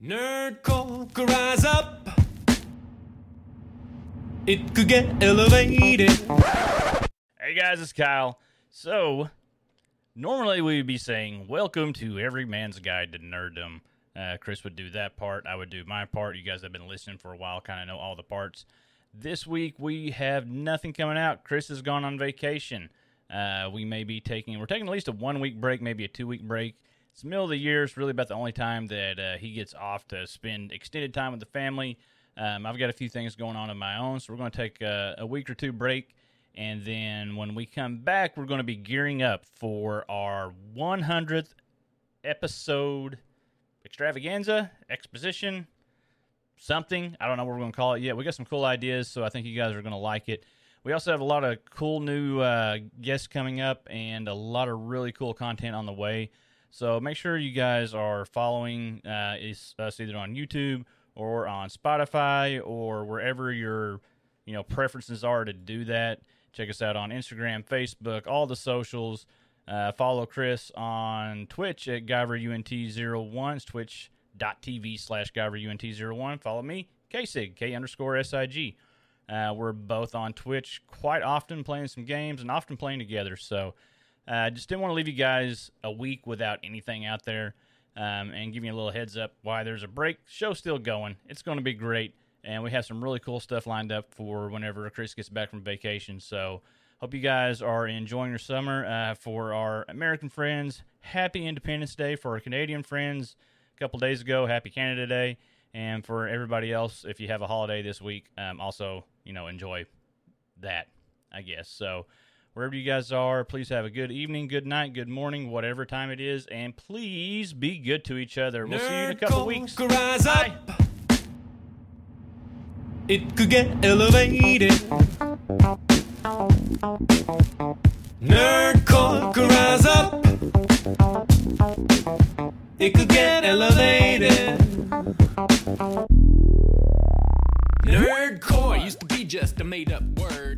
Nerdcore rise up. It could get elevated. Hey guys, it's Kyle. So, normally we would be saying, Welcome to Every Man's Guide to Nerddom. Uh, Chris would do that part. I would do my part. You guys have been listening for a while, kind of know all the parts. This week we have nothing coming out. Chris has gone on vacation. Uh, we may be taking, we're taking at least a one week break, maybe a two week break. It's the middle of the year. It's really about the only time that uh, he gets off to spend extended time with the family. Um, I've got a few things going on of my own, so we're going to take a, a week or two break. And then when we come back, we're going to be gearing up for our 100th episode extravaganza, exposition, something. I don't know what we're going to call it yet. We got some cool ideas, so I think you guys are going to like it. We also have a lot of cool new uh, guests coming up and a lot of really cool content on the way. So make sure you guys are following uh, us either on YouTube or on Spotify or wherever your you know preferences are to do that. Check us out on Instagram, Facebook, all the socials. Uh, follow Chris on Twitch at GuyverUNT01. It's twitch.tv slash GuyverUNT01. Follow me, KSIG, K underscore SIG. Uh, we're both on Twitch quite often playing some games and often playing together. So uh, just didn't want to leave you guys a week without anything out there um, and give you a little heads up why there's a break. Show's still going. It's going to be great. And we have some really cool stuff lined up for whenever Chris gets back from vacation. So hope you guys are enjoying your summer. Uh, for our American friends, happy Independence Day. For our Canadian friends, a couple days ago, happy Canada Day. And for everybody else, if you have a holiday this week, um, also, you know, enjoy that, I guess. So, Wherever you guys are, please have a good evening, good night, good morning, whatever time it is, and please be good to each other. We'll see you in a couple weeks. Rise up. It could get elevated. Nerdcore could rise up. It could get elevated. Nerdcore used to be just a made up word. MCs shied away.